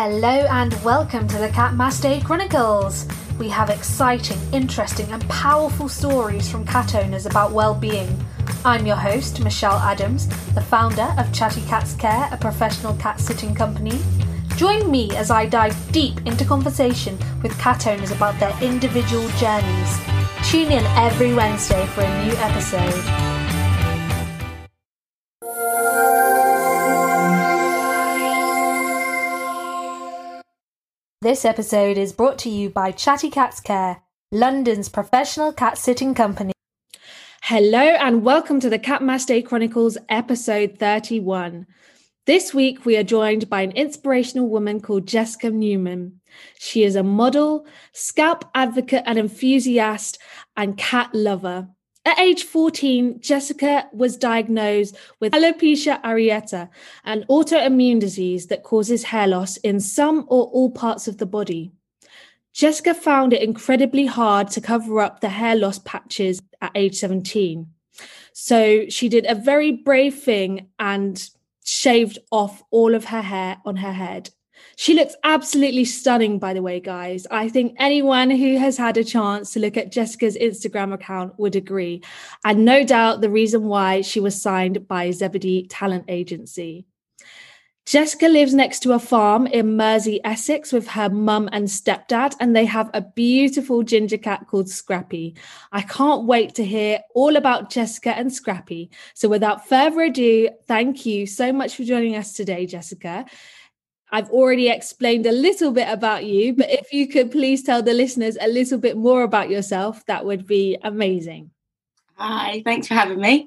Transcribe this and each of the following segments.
Hello and welcome to the Cat Mass Day Chronicles. We have exciting, interesting, and powerful stories from cat owners about well-being. I'm your host, Michelle Adams, the founder of Chatty Cats Care, a professional cat sitting company. Join me as I dive deep into conversation with cat owners about their individual journeys. Tune in every Wednesday for a new episode. This episode is brought to you by Chatty Cats Care, London's professional cat sitting company. Hello and welcome to the Cat Mass Day Chronicles episode 31. This week we are joined by an inspirational woman called Jessica Newman. She is a model, scalp advocate and enthusiast and cat lover. At age 14, Jessica was diagnosed with alopecia areata, an autoimmune disease that causes hair loss in some or all parts of the body. Jessica found it incredibly hard to cover up the hair loss patches at age 17. So she did a very brave thing and shaved off all of her hair on her head. She looks absolutely stunning, by the way, guys. I think anyone who has had a chance to look at Jessica's Instagram account would agree. And no doubt the reason why she was signed by Zebedee Talent Agency. Jessica lives next to a farm in Mersea, Essex, with her mum and stepdad, and they have a beautiful ginger cat called Scrappy. I can't wait to hear all about Jessica and Scrappy. So, without further ado, thank you so much for joining us today, Jessica. I've already explained a little bit about you, but if you could please tell the listeners a little bit more about yourself, that would be amazing. Hi, thanks for having me.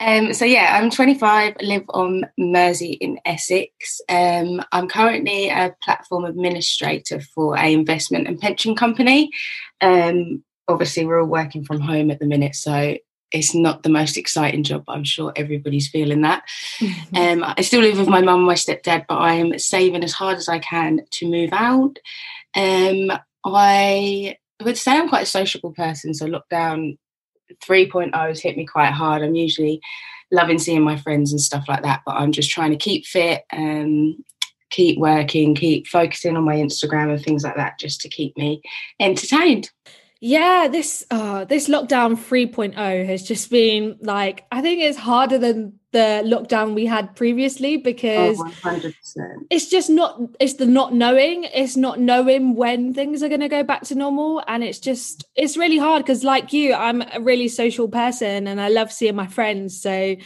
Um, so yeah, I'm 25, live on Mersea in Essex. Um, I'm currently a platform administrator for a investment and pension company. Um, obviously, we're all working from home at the minute, so it's not the most exciting job. I'm sure everybody's feeling that. Mm-hmm. Um, I still live with my mum and my stepdad, but I am saving as hard as I can to move out. Um, I would say I'm quite a sociable person, so lockdown 3.0 has hit me quite hard. I'm usually loving seeing my friends and stuff like that, but I'm just trying to keep fit and keep working, keep focusing on my Instagram and things like that, just to keep me entertained. Yeah, this uh this lockdown 3.0 has just been like I think it's harder than the lockdown we had previously because oh, it's just not it's the not knowing it's not knowing when things are going to go back to normal. And it's just it's really hard because like you i'm a really social person and i love seeing my friends. So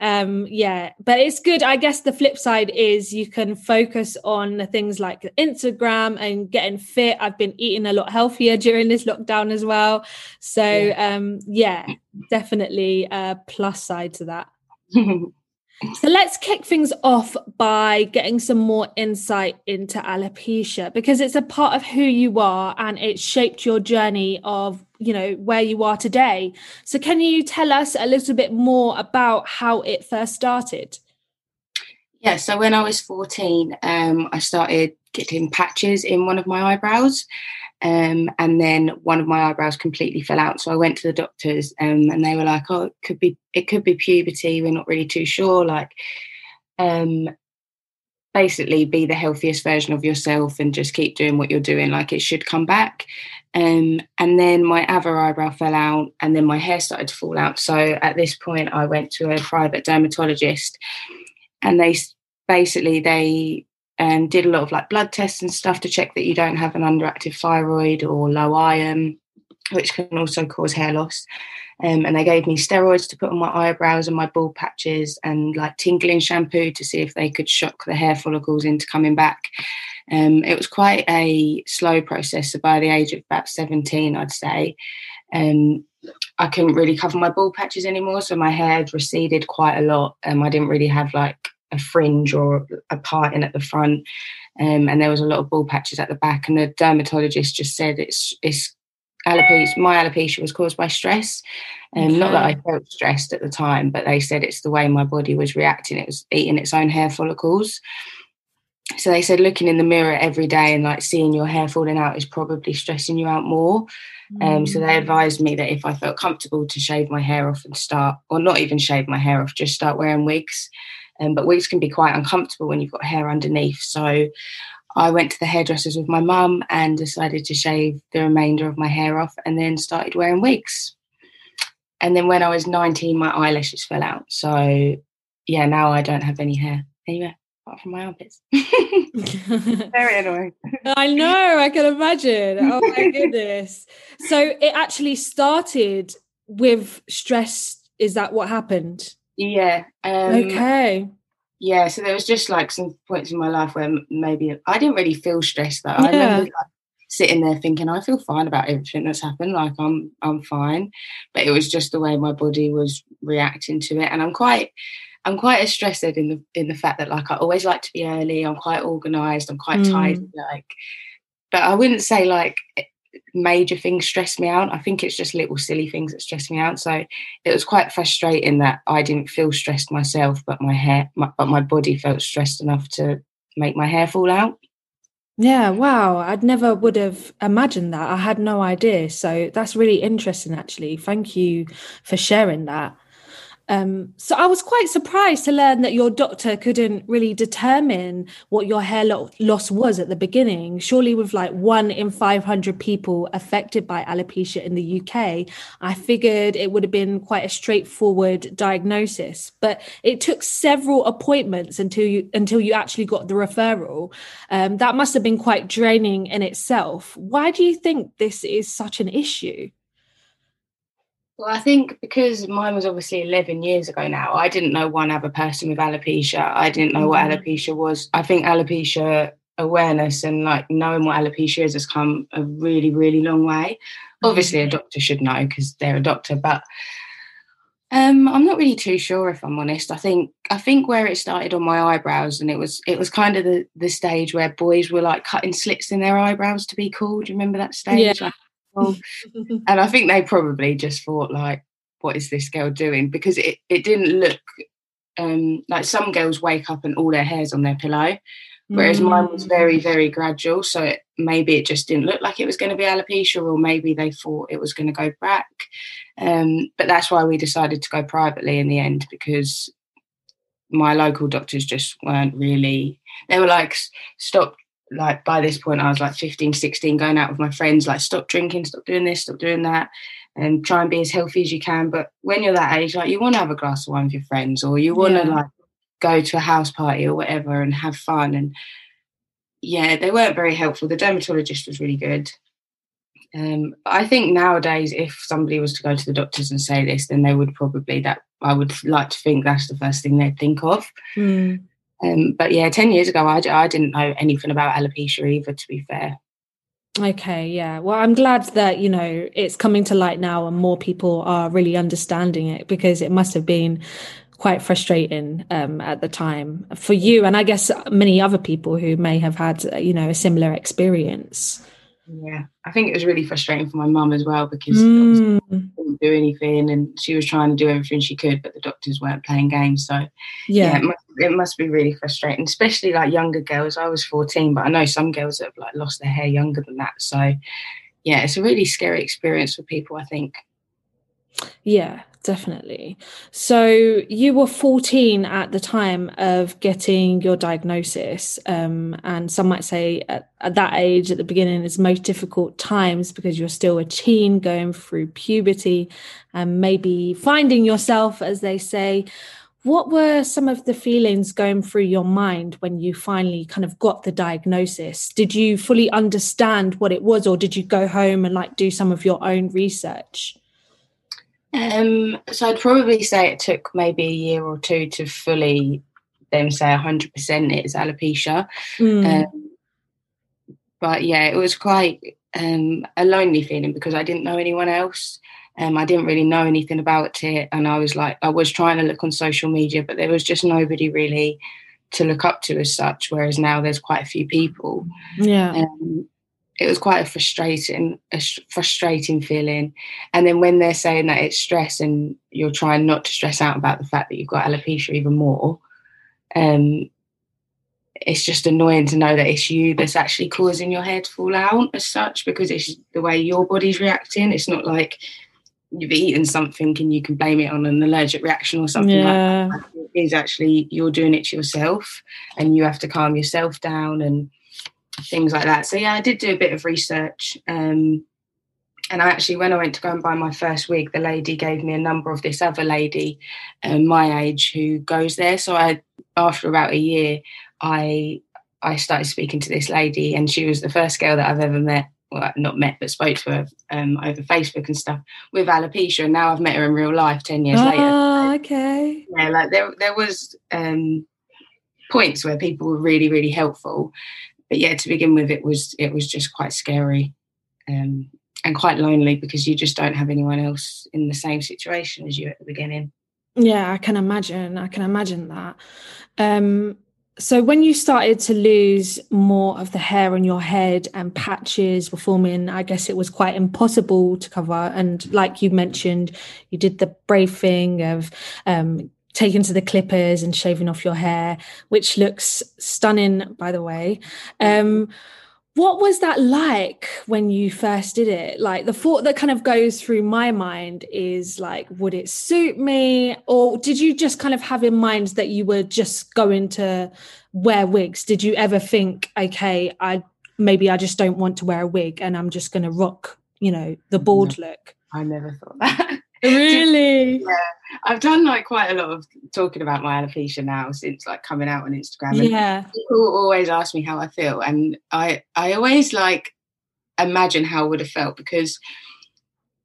um yeah but it's good. I guess the flip side is you can focus on things like instagram and getting fit. I've been eating a lot healthier during this lockdown as well. So yeah. um yeah definitely a plus side to that so let's kick things off by getting some more insight into alopecia because it's a part of who you are and it shaped your journey of you know where you are today. So can you tell us a little bit more about how it first started? Yeah so when i was 14 um, i started getting patches in one of my eyebrows um, and then one of my eyebrows completely fell out. So I went to the doctors, um, and they were like, "Oh, it could be it could be puberty. We're not really too sure." Like, um, basically, be the healthiest version of yourself and just keep doing what you're doing. Like, it should come back. Um, and then my other eyebrow fell out, and then my hair started to fall out. So at this point, I went to a private dermatologist, and they basically they and did a lot of like blood tests and stuff to check that you don't have an underactive thyroid or low iron, which can also cause hair loss. Um, and they gave me steroids to put on my eyebrows and my bald patches and like tingling shampoo to see if they could shock the hair follicles into coming back. Um, it was quite a slow process. So by the age of about 17, I'd say, um, I couldn't really cover my bald patches anymore. So my hair had receded quite a lot. Um, I didn't really have like a fringe or a parting at the front, um, and there was a lot of bald patches at the back. And the dermatologist just said it's it's alopecia. My alopecia was caused by stress, and um, okay. not that I felt stressed at the time, but they said it's the way my body was reacting. It was eating its own hair follicles. So they said looking in the mirror every day and like seeing your hair falling out is probably stressing you out more. Um, so they mm. advised me that if I felt comfortable to shave my hair off and start, or not even shave my hair off, just start wearing wigs Um, but wigs can be quite uncomfortable when you've got hair underneath. So I went to the hairdressers with my mum and decided to shave the remainder of my hair off and then started wearing wigs. And then when I was 19, my eyelashes fell out. So yeah, now I don't have any hair anywhere apart from my armpits. Very annoying. I know, I can imagine. Oh my goodness. So it actually started with stress. Is that what happened? Yeah. Um, okay. Yeah, so there was just like some points in my life where maybe I didn't really feel stressed though. Yeah. I remember like, sitting there thinking I feel fine about everything that's happened, like I'm I'm fine. But it was just the way my body was reacting to it. And I'm quite I'm quite as stressed in the in the fact that like I always like to be early, I'm quite organized, I'm quite mm. tired, like but I wouldn't say like major things stress me out. I think it's just little silly things that stress me out. So it was quite frustrating that I didn't feel stressed myself, but my hair, my, but my body felt stressed enough to make my hair fall out. Yeah, wow. I'd never would have imagined that. I had no idea. So that's really interesting, actually. Thank you for sharing that. Um, so I was quite surprised to learn that your doctor couldn't really determine what your hair lo- loss was at the beginning. Surely, with like one in 500 people affected by alopecia in the UK, I figured it would have been quite a straightforward diagnosis. But it took several appointments until you until you actually got the referral. Um, that must have been quite draining in itself. Why do you think this is such an issue? Well, I think because mine was obviously 11 years ago now, I didn't know one other person with alopecia. I didn't know mm-hmm. what alopecia was. I think alopecia awareness and like knowing what alopecia is has come a really, really long way. Obviously, a mm-hmm. doctor should know because they're a doctor, but um, I'm not really too sure if I'm honest. I think I think where it started on my eyebrows, and it was it was kind of the the stage where boys were like cutting slits in their eyebrows to be cool. Do you remember that stage? Yeah. Like, and I think they probably just thought like, what is this girl doing? Because it, it didn't look um, like some girls wake up and all their hair's on their pillow, whereas mm. mine was very, mm. very gradual. So it, maybe it just didn't look like it was going to be alopecia, or maybe they thought it was going to go back. Um, but that's why we decided to go privately in the end because my local doctors just weren't really. They were like, stop like by this point I was like 15, 16, going out with my friends, like stop drinking, stop doing this, stop doing that, and try and be as healthy as you can. But when you're that age, like you want to have a glass of wine with your friends, or you want to yeah. like go to a house party or whatever and have fun. And yeah, they weren't very helpful. The dermatologist was really good. Um, I think nowadays, if somebody was to go to the doctors and say this, then they would probably that I would like to think that's the first thing they'd think of. Mm. Um, but yeah, 10 years ago, I, I didn't know anything about alopecia either, to be fair. Okay, yeah. Well, I'm glad that, you know, it's coming to light now and more people are really understanding it because it must have been quite frustrating um, at the time for you and I guess many other people who may have had, you know, a similar experience. Yeah, I think it was really frustrating for my mum as well because mm. didn't do anything and she was trying to do everything she could, but the doctors weren't playing games. So yeah, yeah it, must, be really frustrating, especially like younger girls. I was 14, but I know some girls have like lost their hair younger than that. So yeah, it's a really scary experience for people, I think. Yeah, definitely. So you were 14 at the time of getting your diagnosis. Um, and some might say at, at, that age, at the beginning, is most difficult times because you're still a teen going through puberty and maybe finding yourself, as they say. What were some of the feelings going through your mind when you finally kind of got the diagnosis? Did you fully understand what it was, or did you go home and like do some of your own research? Um, so I'd probably say it took maybe a year or two to fully then say 100% it is alopecia. Mm. Um, but yeah, it was quite um, a lonely feeling because I didn't know anyone else. Um, I didn't really know anything about it. And I was like, I was trying to look on social media, but there was just nobody really to look up to as such. Whereas now there's quite a few people. Yeah. Um, it was quite a frustrating a frustrating feeling and then when they're saying that it's stress and you're trying not to stress out about the fact that you've got alopecia even more um it's just annoying to know that it's you that's actually causing your hair to fall out as such because it's the way your body's reacting it's not like you've eaten something and you can blame it on an allergic reaction or something yeah. like that. It is actually you're doing it to yourself and you have to calm yourself down and things like that. So yeah, I did do a bit of research. Um, and I actually, when I went to go and buy my first wig, the lady gave me a number of this other lady, um, my age, who goes there. So I, after about a year, I I started speaking to this lady, and she was the first girl that I've ever met well, not met, but spoke to her um, over Facebook and stuff with alopecia. And now I've met her in real life 10 years oh, later. Oh, okay. Yeah, like there, there was um, points where people were really, really helpful. But yeah, to begin with, it was, it was just quite scary um, and quite lonely because you just don't have anyone else in the same situation as you at the beginning. Yeah, I can imagine. I can imagine that. Um, so when you started to lose more of the hair on your head and patches were forming, I guess it was quite impossible to cover. And like you mentioned, you did the brave thing of um, taking to the clippers and shaving off your hair, which looks stunning, by the way. Um, what was that like when you first did it? Like the thought that kind of goes through my mind is like would it suit me? Or did you just kind of have in mind that you were just going to wear wigs? Did you ever think okay i maybe i just don't want to wear a wig and i'm just going to rock you know the bald look? I never thought that really yeah i've done like quite a lot of talking about my alopecia now since like coming out on instagram and yeah people always ask me how i feel and i i always like imagine how I would have felt because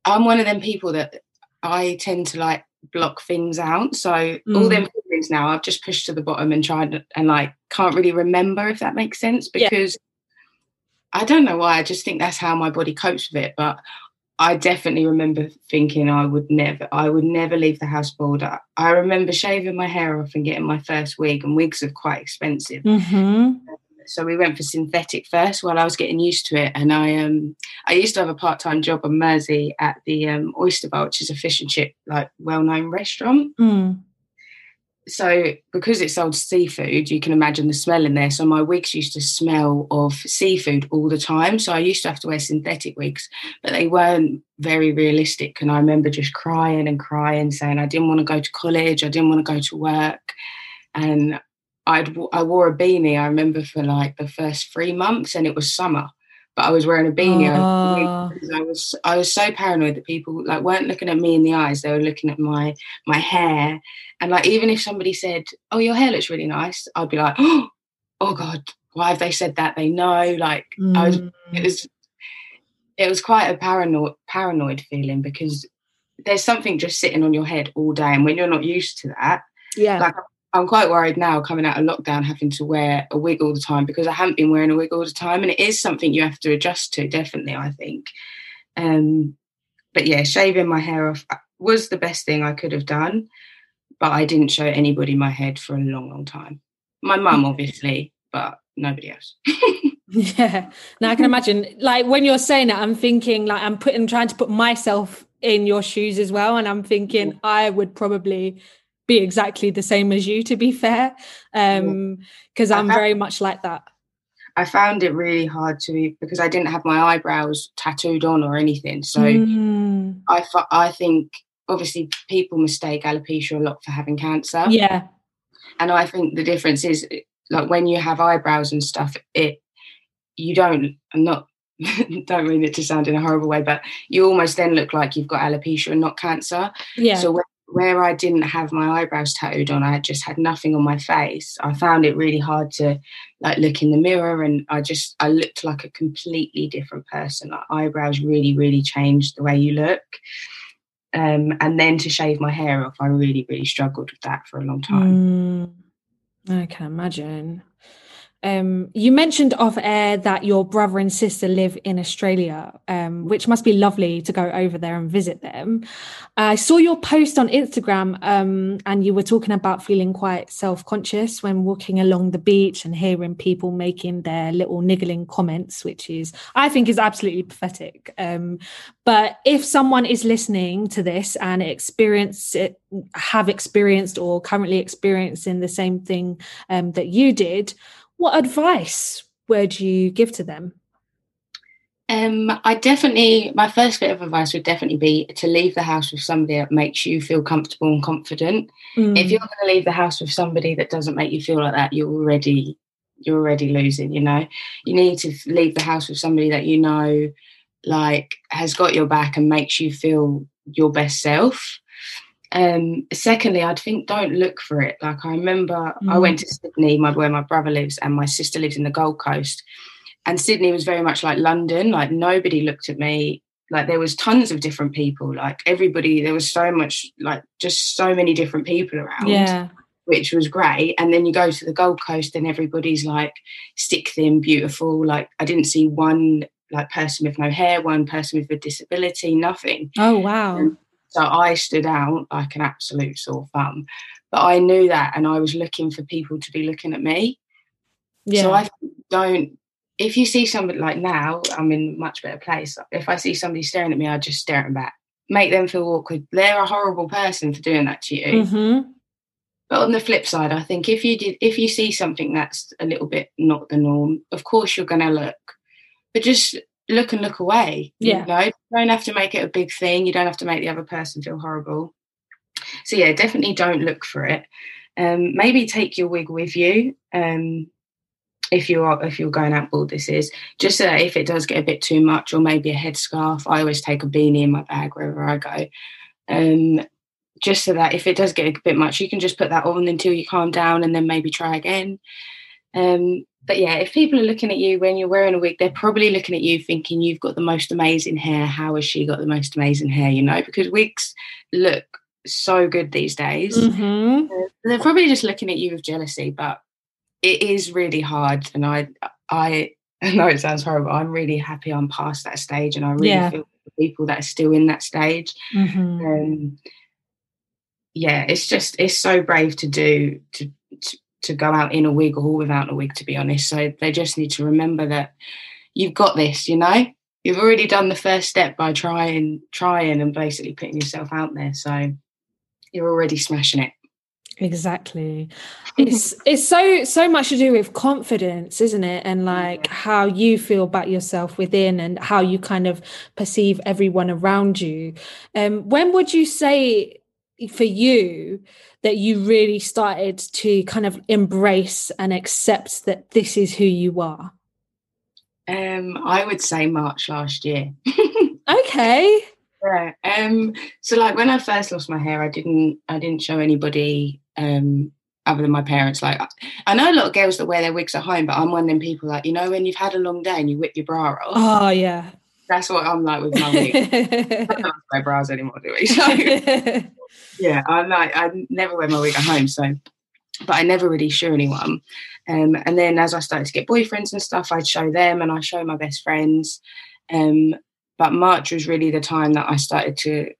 i'm one of them people that i tend to like block things out so mm. all them feelings now i've just pushed to the bottom and tried and like can't really remember if that makes sense because yeah. i don't know why i just think that's how my body copes with it but I definitely remember thinking I would never, I would never leave the house bald. I, I remember shaving my hair off and getting my first wig, and wigs are quite expensive. Mm-hmm. So we went for synthetic first while I was getting used to it. And I um I used to have a part time job on Mersea at the um, Oyster Bar, which is a fish and chip like well known restaurant. Mm so because it sold seafood, you can imagine the smell in there. So my wigs used to smell of seafood all the time. So I used to have to wear synthetic wigs, but they weren't very realistic. And I remember just crying and crying, saying I didn't want to go to college, I didn't want to go to work, and I'd I wore a beanie. I remember for like the first three months, and it was summer but I was wearing a beanie because I was I was so paranoid that people like weren't looking at me in the eyes; they were looking at my my hair. And like even if somebody said, "Oh, your hair looks really nice," I'd be like, "Oh, oh God, why have they said that?" They know. Like mm. I was, it mm. was it was quite a paranoid paranoid feeling because there's something just sitting on your head all day, and when you're not used to that, yeah, like I'm quite worried now coming out of lockdown having to wear a wig all the time because I haven't been wearing a wig all the time and it is something you have to adjust to definitely I think. Um but yeah shaving my hair off uh, was the best thing I could have done but I didn't show anybody my head for a long long time. My mum obviously but nobody else. Yeah. Now I can imagine like when you're saying that I'm thinking like I'm putting trying to put myself in your shoes as well and I'm thinking I would probably be exactly the same as you to be fair um because i'm very much like that i found it really hard to because i didn't have my eyebrows tattooed on or anything so mm. i i think obviously people mistake alopecia a lot for having cancer yeah and i think the difference is like when you have eyebrows and stuff it you don't i'm not don't mean it to sound in a horrible way, but you almost then look like you've got alopecia and not cancer. Yeah. So when where I didn't have my eyebrows tattooed on, I just had nothing on my face. I found it really hard to like look in the mirror and I just I looked like a completely different person. Like eyebrows really, really changed the way you look. Um, and then to shave my hair off, I really, really struggled with that for a long time. Mm, I can imagine. Um, you mentioned off air that your brother and sister live in Australia, um, which must be lovely to go over there and visit them. I saw your post on Instagram, um, and you were talking about feeling quite self conscious when walking along the beach and hearing people making their little niggling comments, which is, I think, is absolutely pathetic. Um, but if someone is listening to this and experience it, have experienced or currently experiencing the same thing um, that you did, what advice would you give to them? Um, I definitely, my first bit of advice would definitely be to leave the house with somebody that makes you feel comfortable and confident. Mm. If you're going to leave the house with somebody that doesn't make you feel like that, you're already you're already losing. You know, you need to leave the house with somebody that you know, like, has got your back and makes you feel your best self. Um, secondly, I'd think don't look for it. Like I remember, mm. I went to Sydney, my, where my brother lives, and my sister lives in the Gold Coast and Sydney was very much like London. Like nobody looked at me. Like there was tons of different people. Like everybody, there was so much, like just so many different people around. Yeah. Which was great. And then you go to the Gold Coast and everybody's like stick thin, beautiful. Like I didn't see one like person with no hair, one person with a disability, nothing. Oh wow. And so I stood out like an absolute sore thumb. But I knew that and I was looking for people to be looking at me. Yeah. So I don't if you see somebody like now, I'm in a much better place. If I see somebody staring at me, I just stare at them back, make them feel awkward. They're a horrible person for doing that to you. Mm-hmm. But on the flip side, I think if you did, if you see something that's a little bit not the norm, of course you're going to look, but just look and look away. Yeah, you, know? you don't have to make it a big thing. You don't have to make the other person feel horrible. So yeah, definitely don't look for it. Um, maybe take your wig with you. Um, if you're if you're going out bald this is just so that if it does get a bit too much or maybe a headscarf i always take a beanie in my bag wherever i go um just so that if it does get a bit much you can just put that on until you calm down and then maybe try again um but yeah if people are looking at you when you're wearing a wig they're probably looking at you thinking you've got the most amazing hair how has she got the most amazing hair you know because wigs look so good these days mm-hmm. they're probably just looking at you with jealousy but it is really hard and i i know it sounds horrible i'm really happy i'm past that stage and i really yeah. feel the people that are still in that stage mm-hmm. um, yeah it's just it's so brave to do to, to go out in a wig or without a wig to be honest so they just need to remember that you've got this you know you've already done the first step by trying trying and basically putting yourself out there so you're already smashing it Exactly. It's it's so so much to do with confidence, isn't it? And like how you feel about yourself within and how you kind of perceive everyone around you. Um when would you say for you that you really started to kind of embrace and accept that this is who you are? Um I would say March last year. okay. Yeah. Um so like when I first lost my hair I didn't I didn't show anybody um, other than my parents. Like I know a lot of girls that wear their wigs at home, but I'm one of them people like, you know, when you've had a long day and you whip your bra off. Oh yeah. That's what I'm like with my wig. I don't wear bras anymore, do we? So yeah, I'm like I never wear my wig at home, so but I never really show anyone. Um, and then as I started to get boyfriends and stuff, I'd show them and I show my best friends. Um, but March was really the time that I started to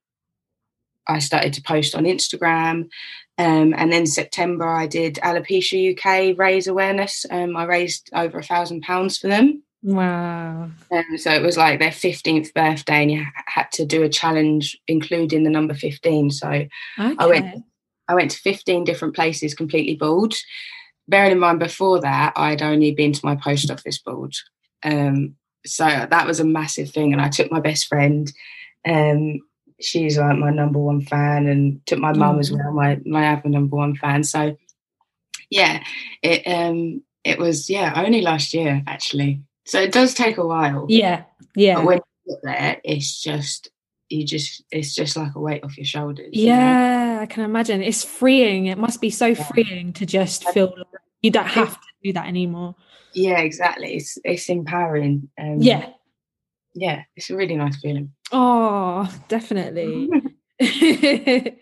I started to post on Instagram. Um, and then September, I did Alopecia UK raise awareness. Um, I raised over a thousand pounds for them. Wow. Um, so it was like their 15th birthday, and you had to do a challenge including the number 15. So okay. I went I went to 15 different places completely bald. Bearing in mind, before that, I'd only been to my post office bald. Um, so that was a massive thing. And I took my best friend. Um, she's like my number one fan and took my mum as mm. well, my my other number one fan. So yeah, it um it was yeah, only last year actually. So it does take a while. Yeah. Yeah. But when you get there, it's just you just it's just like a weight off your shoulders. Yeah, you know? I can imagine. It's freeing. It must be so yeah. freeing to just feel like you don't have to do that anymore. Yeah, exactly. It's it's empowering. Um, yeah. Yeah, it's a really nice feeling. Oh, definitely.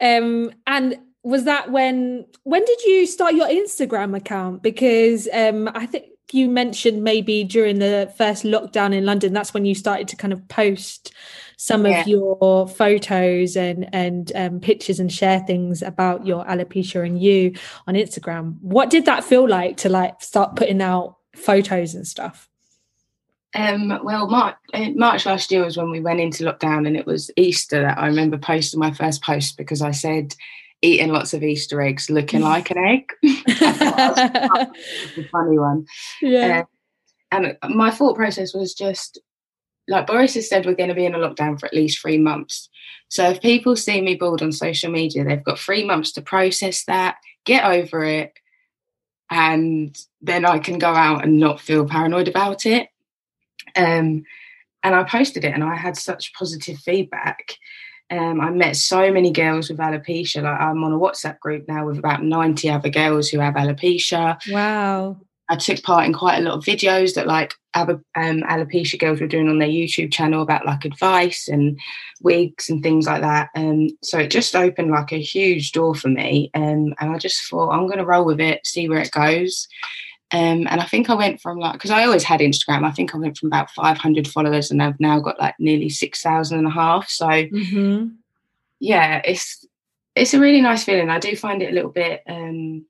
um, and was that when when did you start your Instagram account? Because um, I think you mentioned maybe during the first lockdown in London, that's when you started to kind of post some yeah. of your photos and and um, pictures and share things about your alopecia and you on Instagram. What did that feel like to like start putting out photos and stuff? Um, well, March, uh, March last year was when we went into lockdown, and it was Easter that I remember posting my first post because I said eating lots of Easter eggs, looking like an egg. a funny one. Yeah. Uh, and my thought process was just like Boris has said, we're going to be in a lockdown for at least three months. So if people see me bald on social media, they've got three months to process that, get over it, and then I can go out and not feel paranoid about it. Um, and I posted it, and I had such positive feedback. Um, I met so many girls with alopecia. Like I'm on a WhatsApp group now with about 90 other girls who have alopecia. Wow. I took part in quite a lot of videos that like um, alopecia girls were doing on their YouTube channel about like advice and wigs and things like that. Um, so it just opened like a huge door for me. Um, and I just thought I'm going to roll with it, see where it goes. Um, and I think I went from like, because I always had Instagram, I think I went from about 500 followers and I've now got like nearly 6,000 and a half. So mm-hmm. yeah, it's, it's a really nice feeling. I do find it a little bit, um,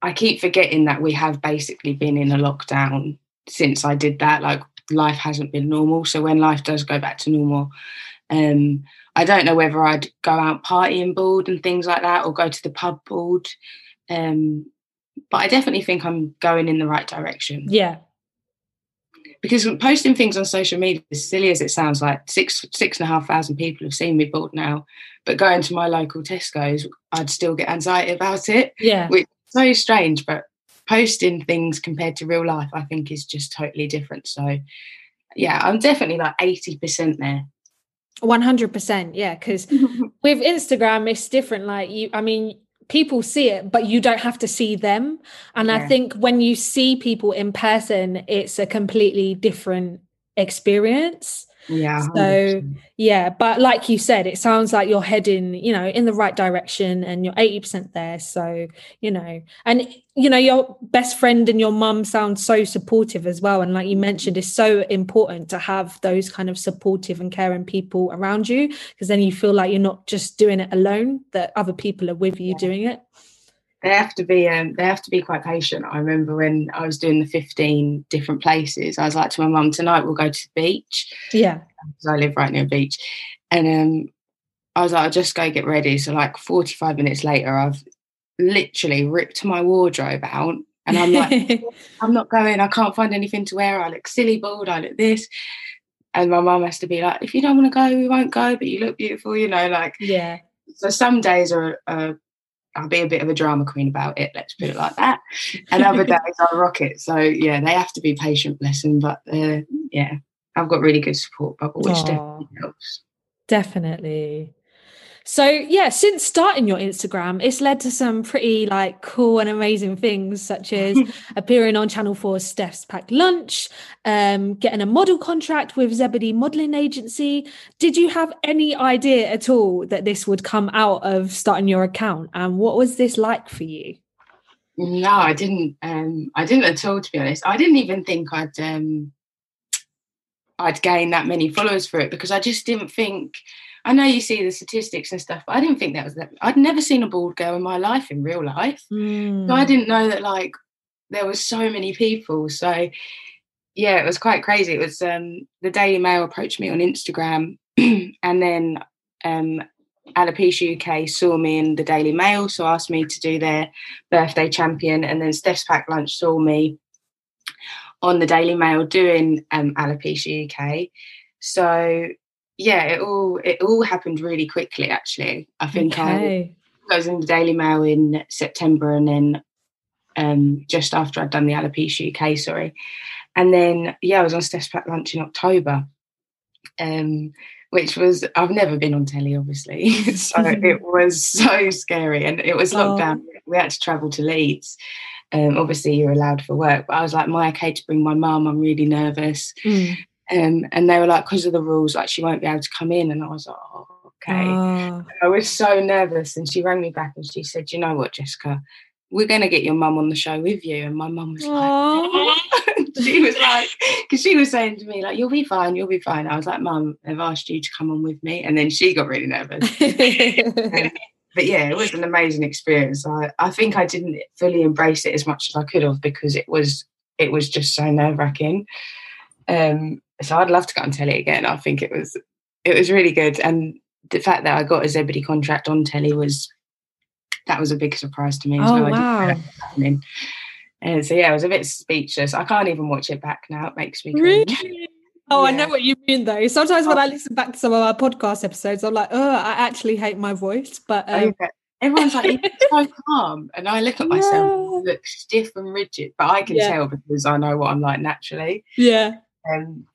I keep forgetting that we have basically been in a lockdown since I did that. Like life hasn't been normal. So when life does go back to normal, um, I don't know whether I'd go out partying board and things like that or go to the pub board. Um, but I definitely think I'm going in the right direction. Yeah. Because posting things on social media, as silly as it sounds, like six six and a half thousand people have seen me bald now, but going to my local Tesco's, I'd still get anxiety about it. Yeah, which is so strange. But posting things compared to real life, I think, is just totally different. So, yeah, I'm definitely like eighty percent there. 100% yeah because with instagram it's different like you i mean people see it but you don't have to see them and yeah. i think when you see people in person it's a completely different experience yeah so 100%. yeah but like you said it sounds like you're heading you know in the right direction and you're 80% there so you know and you know your best friend and your mum sound so supportive as well and like you mentioned it's so important to have those kind of supportive and caring people around you because then you feel like you're not just doing it alone that other people are with you yeah. doing it they have to be um, they have to be quite patient. I remember when I was doing the 15 different places, I was like to my mum, tonight we'll go to the beach. Yeah. Because I live right near a beach. And um, I was like, I'll just go get ready. So like 45 minutes later, I've literally ripped my wardrobe out. And I'm like, I'm not going, I can't find anything to wear. I look silly bald, I look this. And my mum has to be like, if you don't want to go, we won't go, but you look beautiful, you know, like yeah. So some days are, are I'll be a bit of a drama queen about it, let's put it like that. And other days I'll rock it. So yeah, they have to be patient, bless them. But uh, yeah, I've got really good support bubble, which Aww. definitely helps. Definitely. So yeah, since starting your Instagram, it's led to some pretty like cool and amazing things, such as appearing on Channel 4's Steph's Packed Lunch, um, getting a model contract with Zebedee Modeling Agency. Did you have any idea at all that this would come out of starting your account? And what was this like for you? No, I didn't. Um, I didn't at all, to be honest. I didn't even think I'd um, I'd gain that many followers for it because I just didn't think I know you see the statistics and stuff, but I didn't think that was that. I'd never seen a bald girl in my life in real life, mm. so I hmm. didn't know that like there was so many people. So yeah, it was quite crazy. It was um, the Daily Mail approached me on Instagram, and then um, Alopecia UK saw me in the Daily Mail, so asked me to do their birthday champion, and then Steph's Packed Lunch saw me on the Daily Mail doing um, Alopecia UK. So yeah, it all it all happened really quickly. Actually, I think okay. I, I was in the Daily Mail in September, and then um, just after I'd done the alopecia UK, sorry, and then yeah, I was on Steph's Packed Lunch in October, um, which was I've never been on telly, obviously, so it was so scary, and it was lockdown. Oh. We had to travel to Leeds. Um, obviously, you're allowed for work, but I was like, "My okay to bring my mum? I'm really nervous." Mm. Um, and they were like, because of the rules, like she won't be able to come in. And I was like, oh, okay. Oh. I was so nervous. And she rang me back and she said, you know what, Jessica, we're going to get your mum on the show with you. And my mum was like, she was like, because she was saying to me, like, you'll be fine, you'll be fine. I was like, mum, I've asked you to come on with me. And then she got really nervous. but yeah, it was an amazing experience. I, I think I didn't fully embrace it as much as I could have because it was it was just so nerve wracking. Um, so I'd love to go on telly again. I think it was it was really good, and the fact that I got a Zebedee contract on telly was that was a big surprise to me oh, well. Wow. And so yeah, I was a bit speechless. I can't even watch it back now. It makes me cringe. Really? Oh, yeah. I know what you mean though. Sometimes when I listen back to some of our podcast episodes, I'm like, oh, I actually hate my voice. But um, everyone's like, it's so calm. And I look at myself, yeah. look stiff and rigid, but I can yeah. tell because I know what I'm like naturally. Yeah. Um,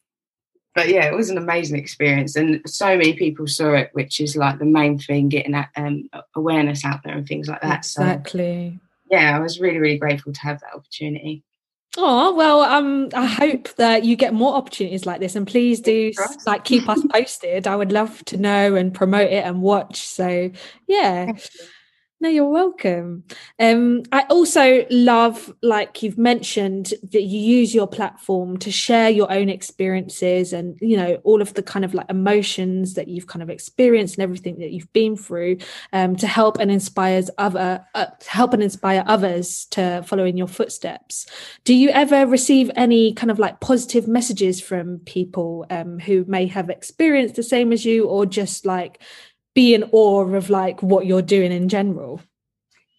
but yeah, it was an amazing experience, and so many people saw it, which is like the main thing, getting that um, awareness out there and things like that. Exactly. So, yeah, I was really, really grateful to have that opportunity. Oh well, um, I hope that you get more opportunities like this, and please do like keep us posted. I would love to know and promote it and watch. So yeah. No, you're welcome. Um, I also love, like you've mentioned, that you use your platform to share your own experiences and you know all of the kind of like emotions that you've kind of experienced and everything that you've been through um, to help and inspires other uh, help and inspire others to follow in your footsteps. Do you ever receive any kind of like positive messages from people um, who may have experienced the same as you, or just like be in awe of like what you're doing in general?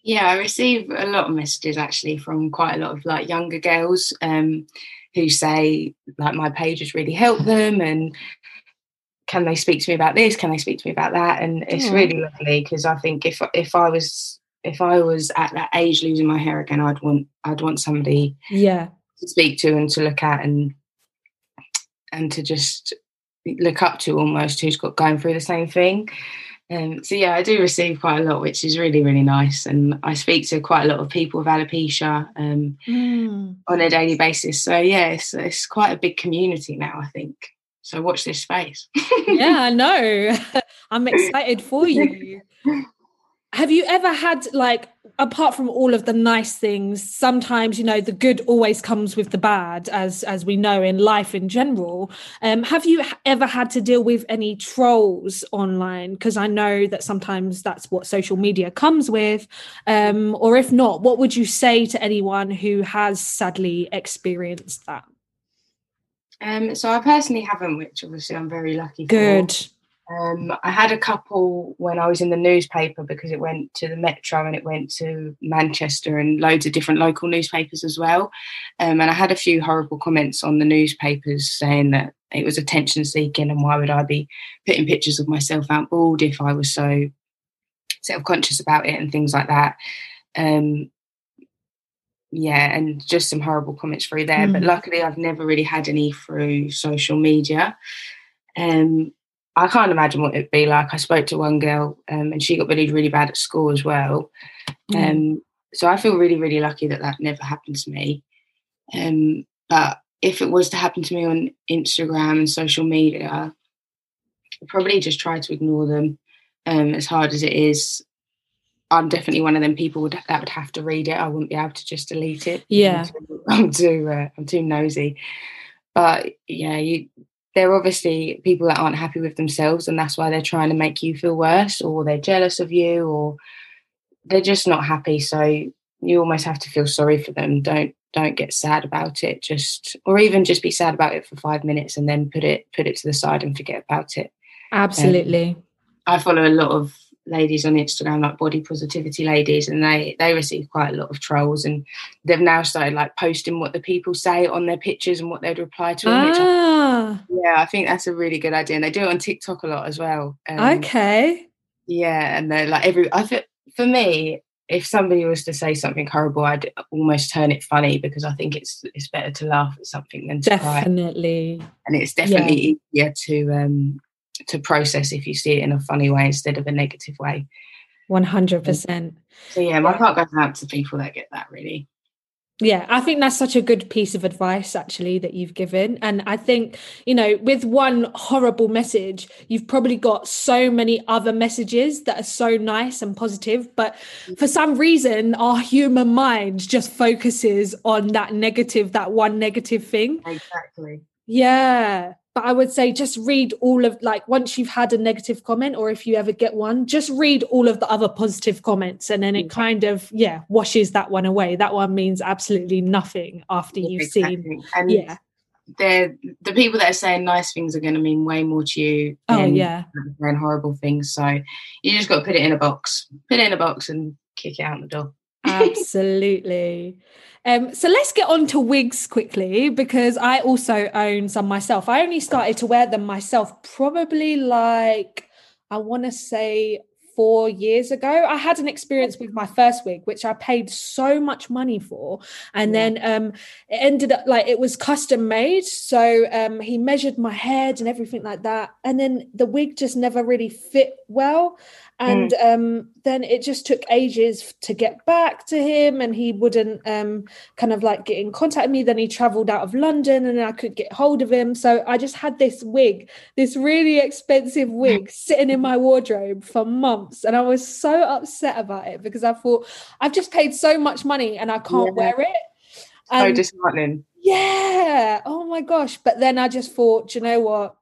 Yeah, I receive a lot of messages actually from quite a lot of like younger girls um, who say like my page has really helped them and can they speak to me about this? Can they speak to me about that? And it's yeah. really lovely because I think if if I was if I was at that age losing my hair again, I'd want I'd want somebody yeah to speak to and to look at and and to just look up to almost who's got going through the same thing. Um, so yeah, I do receive quite a lot, which is really really nice, and I speak to quite a lot of people with alopecia um, mm. on a daily basis. So yeah, it's, it's quite a big community now. I think. So watch this space. yeah, I know. I'm excited for you. Have you ever had like apart from all of the nice things sometimes you know the good always comes with the bad as as we know in life in general. Um have you ever had to deal with any trolls online? Because i know that sometimes that's what social media comes with. Um or if not what would you say to anyone who has sadly experienced that? Um so i personally haven't which obviously i'm very lucky good. for. Um, I had a couple when I was in the newspaper because it went to the Metro and it went to Manchester and loads of different local newspapers as well. Um, and I had a few horrible comments on the newspapers saying that it was attention seeking and why would I be putting pictures of myself out bald if I was so self conscious about it and things like that. Um, yeah, and just some horrible comments through there. Mm. But luckily, I've never really had any through social media. Um, I can't imagine what it'd be like. I spoke to one girl um, and she got bullied really bad at school as well. Mm. Um, so I feel really, really lucky that that never happened to me. Um, but if it was to happen to me on Instagram and social media, I'd probably just try to ignore them um, as hard as it is. I'm definitely one of them people would, that would have to read it. I wouldn't be able to just delete it. Yeah, I'm too, I'm too, uh, I'm too nosy. But yeah, you they're obviously people that aren't happy with themselves and that's why they're trying to make you feel worse or they're jealous of you or they're just not happy. So you almost have to feel sorry for them. Don't don't get sad about it. Just or even just be sad about it for 5 minutes and then put it put it to the side and forget about it. Absolutely. Um, i follow a lot of ladies on Instagram, like body positivity ladies, and they they receive quite a lot of trolls, and they've now started like posting what the people say on their pictures and what they'd reply to. Them, ah. I, yeah, I think that's a really good idea, and they do it on TikTok a lot as well. Um, okay. Yeah, and they're like every. I think for me, if somebody was to say something horrible, I'd almost turn it funny because I think it's it's better to laugh at something than to definitely. Cry. And it's definitely yeah. easier to um to process if you see it in a funny way instead of a negative way. 100%. Mm. So, yeah, my heart goes out to people that get that really. Yeah, I think that's such a good piece of advice, actually, that you've given. And I think, you know, with one horrible message, you've probably got so many other messages that are so nice and positive. But mm. for some reason, our human mind just focuses on that negative, that one negative thing. Exactly. Yeah but I would say just read all of like once you've had a negative comment or if you ever get one, just read all of the other positive comments and then it kind of yeah washes that one away. That one means absolutely nothing after you've exactly. seen and yeah. The the people that are saying nice things are going to mean way more to you. Oh yeah, and horrible things. So you just got to put it in a box, put it in a box, and kick it out the door. Absolutely. Um, so let's get on to wigs quickly because I also own some myself. I only started to wear them myself probably like I want to say four years ago. I had an experience with my first wig, which I paid so much money for. And then um, it ended up like it was custom made. So um, he measured my head and everything like that. And then the wig just never really fit well and mm. um, then it just took ages to get back to him and he wouldn't um, kind of like get in contact with me. Then he traveled out of london and i could get hold of him. So i just had this wig this really expensive wig sitting in my wardrobe for months. And i was so upset about it because i thought i've just paid so much money and i can't yeah. wear it. And, so disheartening. yeah. Oh my gosh. But then i just thought you know what?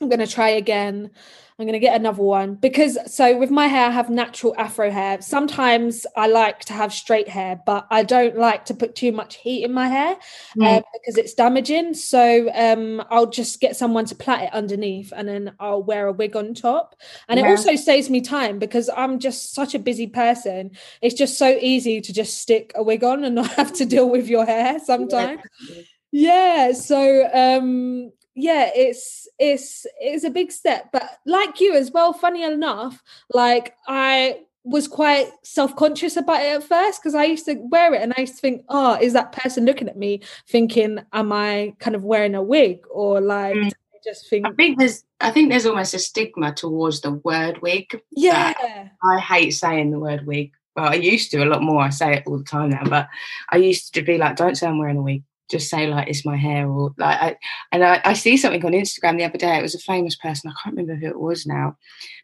I'm going to try again I'm going to get another one because so with my hair, I have natural afro hair. Sometimes I like to have straight hair, but I don't like to put too much heat in my hair mm. um, because it's damaging. So um, I'll just get someone to plait it underneath and then I'll wear a wig on top. And yeah. it also saves me time because I'm just such a busy person. It's just so easy to just stick a wig on and not have to deal with your hair sometimes. Yeah. Yeah, so um yeah it's it's it's a big step but like you as well funny enough like i was quite self-conscious about it at first because i used to wear it and i used to think oh is that person looking at me thinking am i kind of wearing a wig or like mm. just think i think there's i think there's almost a stigma towards the word wig yeah. I hate saying the word wig. Well i used to a lot more i say it all the time now but i used to be like don't say i'm wearing a wig just say like it's my hair or like I, and I, I, see something on Instagram the other day. It was a famous person. I can't remember who it was now,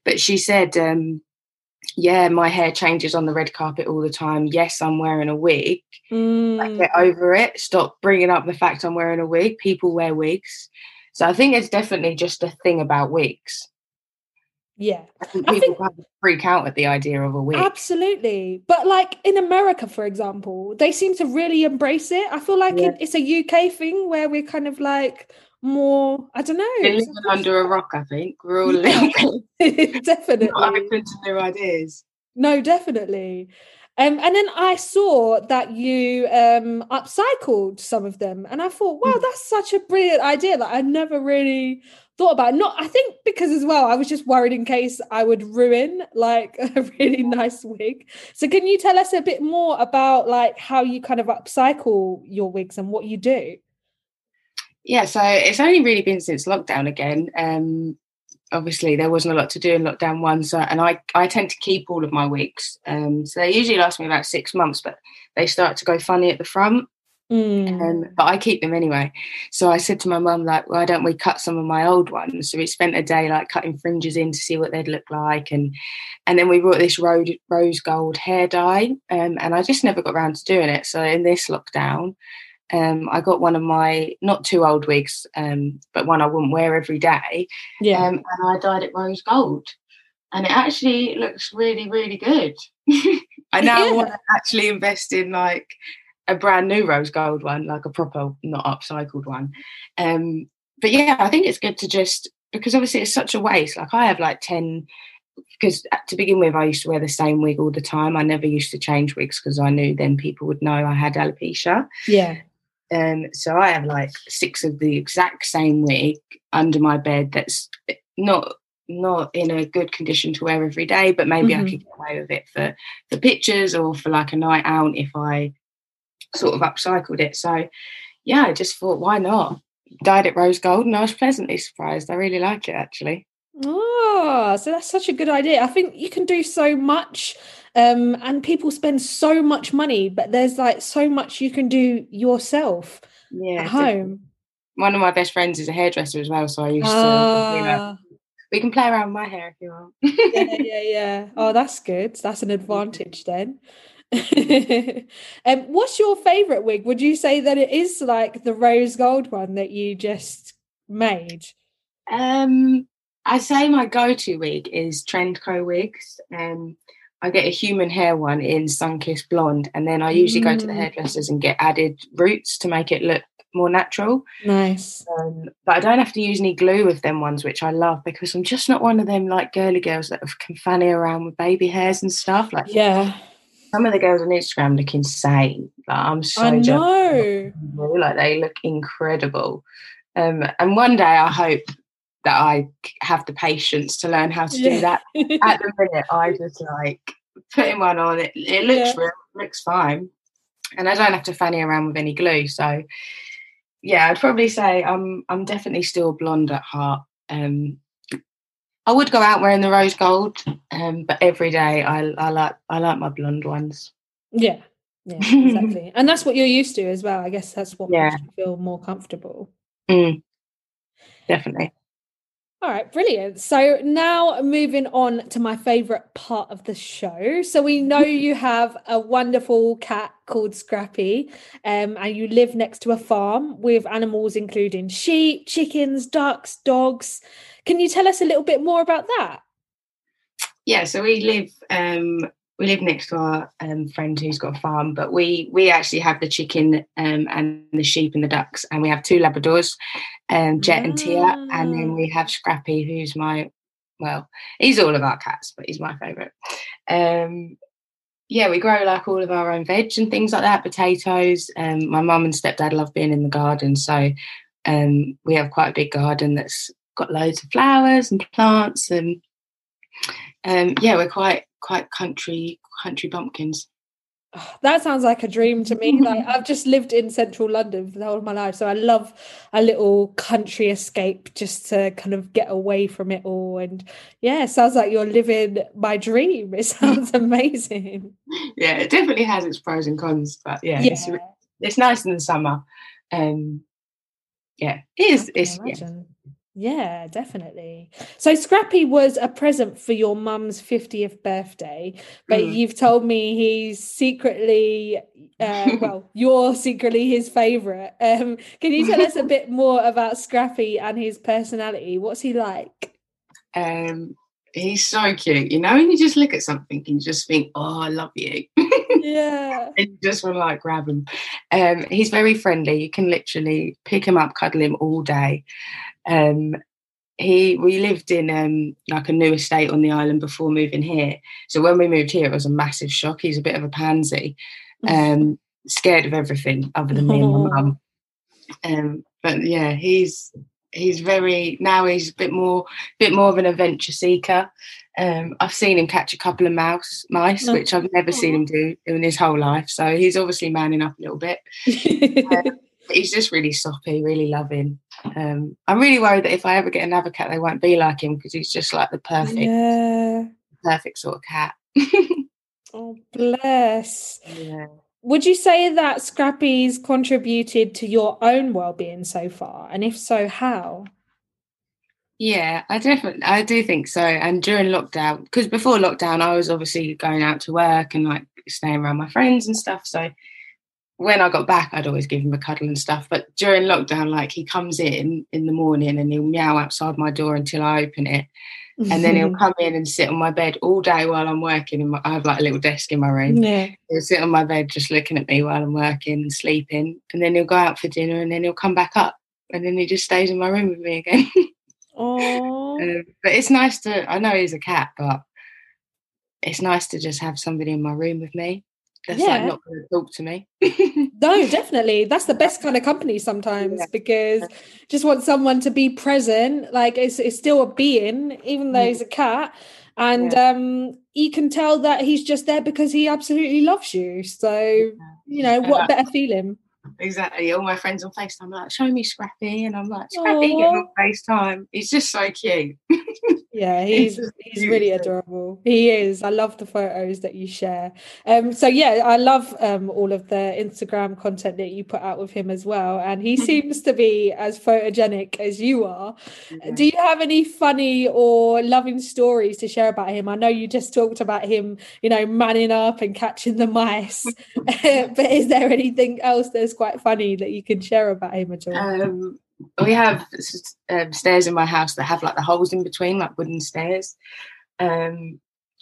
but she said, um, "Yeah, my hair changes on the red carpet all the time. Yes, I'm wearing a wig. Mm. Like, get over it. Stop bringing up the fact I'm wearing a wig. People wear wigs, so I think it's definitely just a thing about wigs. Yeah. I think people I think, freak out at the idea of a wig. Absolutely. But like in America, for example, they seem to really embrace it. I feel like yeah. it, it's a UK thing where we're kind of like more, I don't know. They're living under a rock, I think. We're all yeah. definitely not open to new ideas. No, definitely. Um, and then I saw that you um, upcycled some of them, and I thought, wow, hmm. that's such a brilliant idea. Like I never really thought about it. not i think because as well i was just worried in case i would ruin like a really nice wig. So can you tell us a bit more about like how you kind of upcycle your wigs and what you do? Yeah so it's only really been since lockdown again. Um obviously there wasn't a lot to do in lockdown one so and i i tend to keep all of my wigs. Um so they usually last me about six months but they start to go funny at the front Mm. Um, but I keep them anyway. So I said to my mum, like, why don't we cut some of my old ones? So we spent a day like cutting fringes in to see what they'd look like, and and then we bought this rose, rose gold hair dye, um, and I just never got around to doing it. So in this lockdown, um, I got one of my not too old wigs, um, but one I wouldn't wear every day. Yeah, um, and I dyed it rose gold, and it actually looks really, really good. I now yeah. want to actually invest in like a brand new rose gold one, like a proper, not upcycled one. Um, but yeah, I think it's good to just because obviously it's such a waste. Like I have like 10 because to begin with, I used to wear the same wig all the time. I never used to change wigs because I knew then people would know I had alopecia. Yeah. Um, so I have like six of the exact same wig under my bed that's not not in a good condition to wear every day, but maybe mm-hmm. I could get away with it for for pictures or for like a night out if I sort of upcycled it. So yeah, I just thought, why not? Dyed it rose gold, and I was pleasantly surprised. I really like it actually. Oh, so that's such a good idea. I think you can do so much, um, and people spend so much money, but there's like so much you can do yourself yeah, at home. One of my best friends is a hairdresser as well, so I used to. You know, ah. we can play around with my hair if you want. yeah, yeah, yeah. Oh, that's good. That's an advantage then. um, what's your favorite wig? Would you say that it is like the rose gold one that you just made? Um, I say my go-to wig is Trendco wigs. Um, I get a human hair one in Sunkissed Blonde, and then I usually mm. go to the mm. hairdressers and get added roots to make it look more natural. Nice. Um, but I don't have to use any glue with them ones, which I love because I'm just not one of them like girly girls that can fanny around with baby hairs and stuff. Like, yeah, Some of the girls on Instagram look insane. Like, I'm so I know. Like they look incredible. Um, and one day I hope that I have the patience to learn how to yeah. do that. At the minute, I just like putting one on. It, it looks yeah. real, looks fine, and I don't have to fanny around with any glue. So, yeah, I'd probably say I'm I'm definitely still blonde at heart. Um, I would go out wearing the rose gold, um, but every day I, I like I like my blonde ones. Yeah, yeah, exactly, and that's what you're used to as well. I guess that's what yeah. makes you feel more comfortable. Mm, definitely. All right, brilliant. So now moving on to my favorite part of the show. So we know you have a wonderful cat called Scrappy, um, and you live next to a farm with animals including sheep, chickens, ducks, dogs. Can you tell us a little bit more about that? Yeah, so we live um, we live next to our um, friend who's got a farm, but we we actually have the chicken um, and the sheep and the ducks, and we have two Labradors, um, Jet and Tia, and then we have Scrappy, who's my well, he's all of our cats, but he's my favourite. Um, yeah, we grow like all of our own veg and things like that, potatoes. Um, my mum and stepdad love being in the garden, so um, we have quite a big garden that's got loads of flowers and plants, and um, yeah, we're quite quite country country bumpkins. Oh, that sounds like a dream to me. Like I've just lived in central London for the whole of my life, so I love a little country escape just to kind of get away from it all. And yeah, it sounds like you're living my dream. It sounds amazing. Yeah, it definitely has its pros and cons, but yeah, yeah. It's, it's nice in the summer. Um, yeah, it is. It's yeah. Yeah, definitely. So Scrappy was a present for your mum's 50th birthday, but mm. you've told me he's secretly, uh, well, you're secretly his favorite. Um, can you tell us a bit more about Scrappy and his personality? What's he like? Um, he's so cute. You know, when you just look at something and you just think, oh, I love you. Yeah. and you just want to like grab him. Um, he's very friendly. You can literally pick him up, cuddle him all day. Um, he we lived in um, like a new estate on the island before moving here. So when we moved here, it was a massive shock. He's a bit of a pansy, um, scared of everything other than me and my mum. Um, but yeah, he's he's very now he's a bit more bit more of an adventure seeker. Um, I've seen him catch a couple of mouse mice, which I've never seen him do in his whole life. So he's obviously manning up a little bit. um, he's just really soppy, really loving. Um, I'm really worried that if I ever get another cat, they won't be like him because he's just like the perfect, yeah. perfect sort of cat. oh, bless. Yeah. Would you say that Scrappy's contributed to your own well-being so far, and if so, how? Yeah, I definitely, I do think so. And during lockdown, because before lockdown, I was obviously going out to work and like staying around my friends and stuff. So when I got back, I'd always give him a cuddle and stuff. But during lockdown, like he comes in in the morning and he'll meow outside my door until I open it. And then he'll come in and sit on my bed all day while I'm working. My, I have like a little desk in my room. Yeah. He'll sit on my bed just looking at me while I'm working and sleeping. And then he'll go out for dinner and then he'll come back up. And then he just stays in my room with me again. Oh. um, but it's nice to, I know he's a cat, but it's nice to just have somebody in my room with me that's yeah. like not going to talk to me. no, definitely. That's the best kind of company sometimes yeah. because just want someone to be present. Like it's, it's still a being, even though mm. he's a cat. And yeah. um, you can tell that he's just there because he absolutely loves you. So, you know, what better feeling? Exactly. All my friends on FaceTime are like, show me Scrappy. And I'm like, Scrappy, get on FaceTime. He's just so cute. yeah, he's he's really adorable. He is. I love the photos that you share. Um, so yeah, I love um all of the Instagram content that you put out with him as well. And he seems to be as photogenic as you are. Yeah. Do you have any funny or loving stories to share about him? I know you just talked about him, you know, manning up and catching the mice. but is there anything else that's quite funny that you can share about him at all? Um, we have um, stairs in my house that have like the holes in between, like wooden stairs. Um,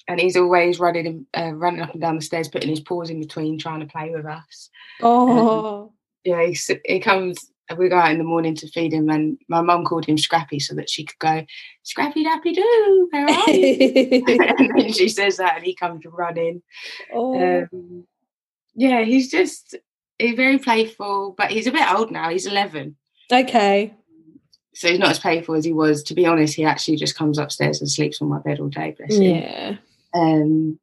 and he's always running uh, running up and down the stairs, putting his paws in between, trying to play with us. Oh, um, yeah, he, he comes we go out in the morning to feed him, and my mum called him Scrappy so that she could go, Scrappy Dappy Doo, where are you? and then she says that, and he comes running. Oh. Um, yeah, he's just he's very playful, but he's a bit old now. He's eleven. Okay. So he's not as playful as he was. To be honest, he actually just comes upstairs and sleeps on my bed all day. Bless him. Yeah. Um,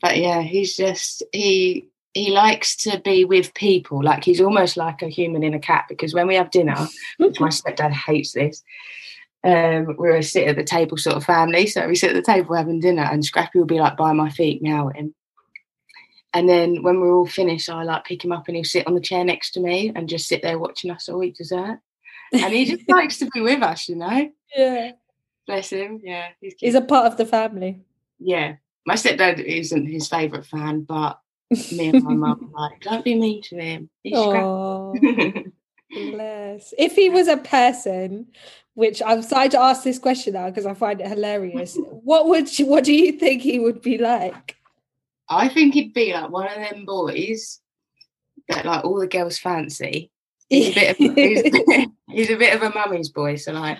but yeah, he's just he he likes to be with people. Like he's almost like a human in a cat because when we have dinner, which my stepdad hates this, um, we're a sit at the table sort of family. So we sit at the table having dinner and Scrappy will be like by my feet meowing. And then when we're all finished, I like pick him up and he'll sit on the chair next to me and just sit there watching us all eat dessert. And he just likes to be with us, you know? Yeah. Bless him. Yeah. He's, he's a part of the family. Yeah. My stepdad isn't his favourite fan, but me and my mum like, don't be mean to him. He's Bless. If he was a person, which I'm starting to ask this question now because I find it hilarious, what would you, what do you think he would be like? I think he'd be like one of them boys that like all the girls fancy. He's a bit of he's, he's a bit of a mummy's boy, so like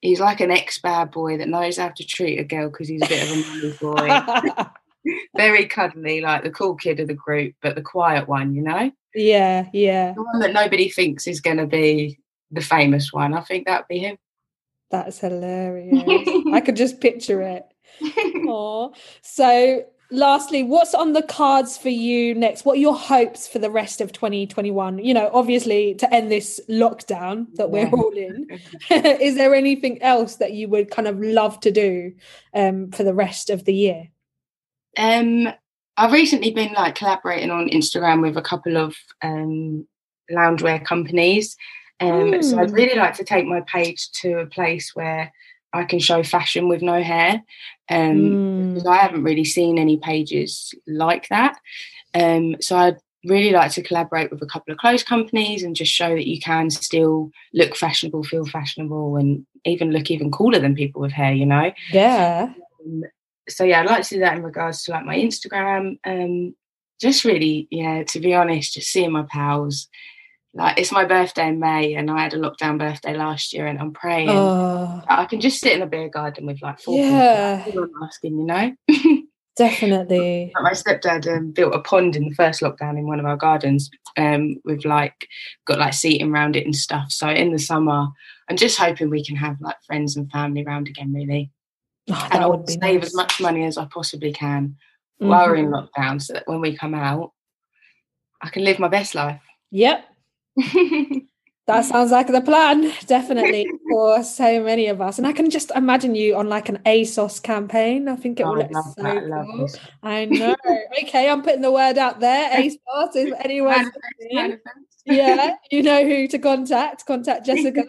he's like an ex bad boy that knows how to treat a girl because he's a bit of a mummy's boy. Very cuddly, like the cool kid of the group, but the quiet one, you know? Yeah, yeah. The one that nobody thinks is going to be the famous one. I think that'd be him. That's hilarious. I could just picture it. Oh, so lastly, what's on the cards for you next? What are your hopes for the rest of 2021? You know, obviously to end this lockdown that we're all in. Is there anything else that you would kind of love to do um, for the rest of the year? Um, I've recently been like collaborating on Instagram with a couple of um, loungewear companies. Um, mm. So I'd hmm. really like to take my page to a place where I can show fashion with no hair. Um, mm. I haven't really seen any pages like that. Um, so I'd really like to collaborate with a couple of clothes companies and just show that you can still look fashionable, feel fashionable, and even look even cooler than people with hair, you know? Yeah. Um, so yeah, I'd like to do that in regards to like my Instagram. Um, just really, yeah, to be honest, just seeing my pals, like it's my birthday in May and I had a lockdown birthday last year and I'm praying oh. I can just sit in a beer garden with like four yeah. people asking, you know? Definitely. my stepdad um, built a pond in the first lockdown in one of our gardens um, with like got like seating around it and stuff. So in the summer, I'm just hoping we can have like friends and family around again, really. Oh, and I would save nice. as much money as I possibly can mm-hmm. while we're in mm-hmm. lockdown so that when we come out, I can live my best life. Yep. that sounds like the plan, definitely, for so many of us. And I can just imagine you on like an ASOS campaign. I think it oh, will look so that, cool. I know. okay, I'm putting the word out there. ASOS, if anyone, yeah, you know who to contact. Contact Jessica.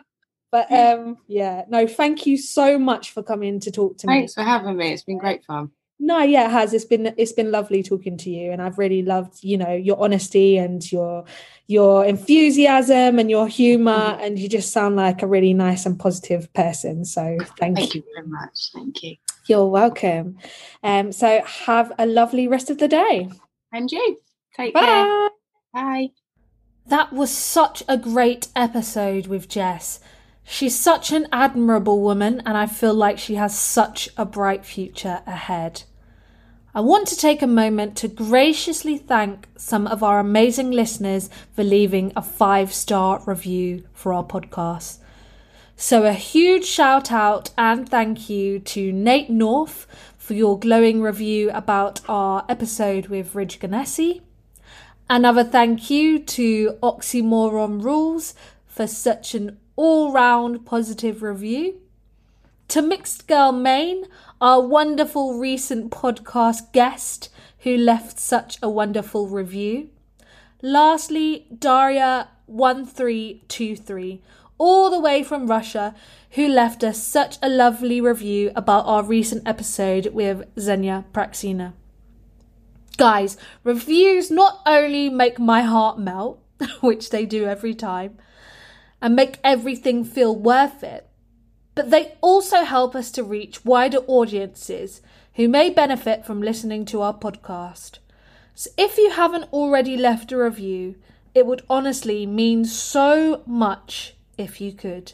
But um, yeah, no, thank you so much for coming to talk to Thanks me. Thanks for having me. It's been great fun. No, yeah, it has. It's been it's been lovely talking to you, and I've really loved you know your honesty and your your enthusiasm and your humor, mm-hmm. and you just sound like a really nice and positive person. So thank, thank you. you very much. Thank you. You're welcome. Um, so have a lovely rest of the day. And you. Take Bye. care. Bye. That was such a great episode with Jess. She's such an admirable woman, and I feel like she has such a bright future ahead. I want to take a moment to graciously thank some of our amazing listeners for leaving a five star review for our podcast. So, a huge shout out and thank you to Nate North for your glowing review about our episode with Ridge Ganesi. Another thank you to Oxymoron Rules for such an all round positive review. To Mixed Girl Maine, our wonderful recent podcast guest who left such a wonderful review. Lastly, Daria1323, all the way from Russia, who left us such a lovely review about our recent episode with Xenia Praxina. Guys, reviews not only make my heart melt, which they do every time, and make everything feel worth it. But they also help us to reach wider audiences who may benefit from listening to our podcast. So if you haven't already left a review, It would honestly mean so much if you could.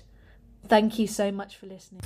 Thank you so much for listening.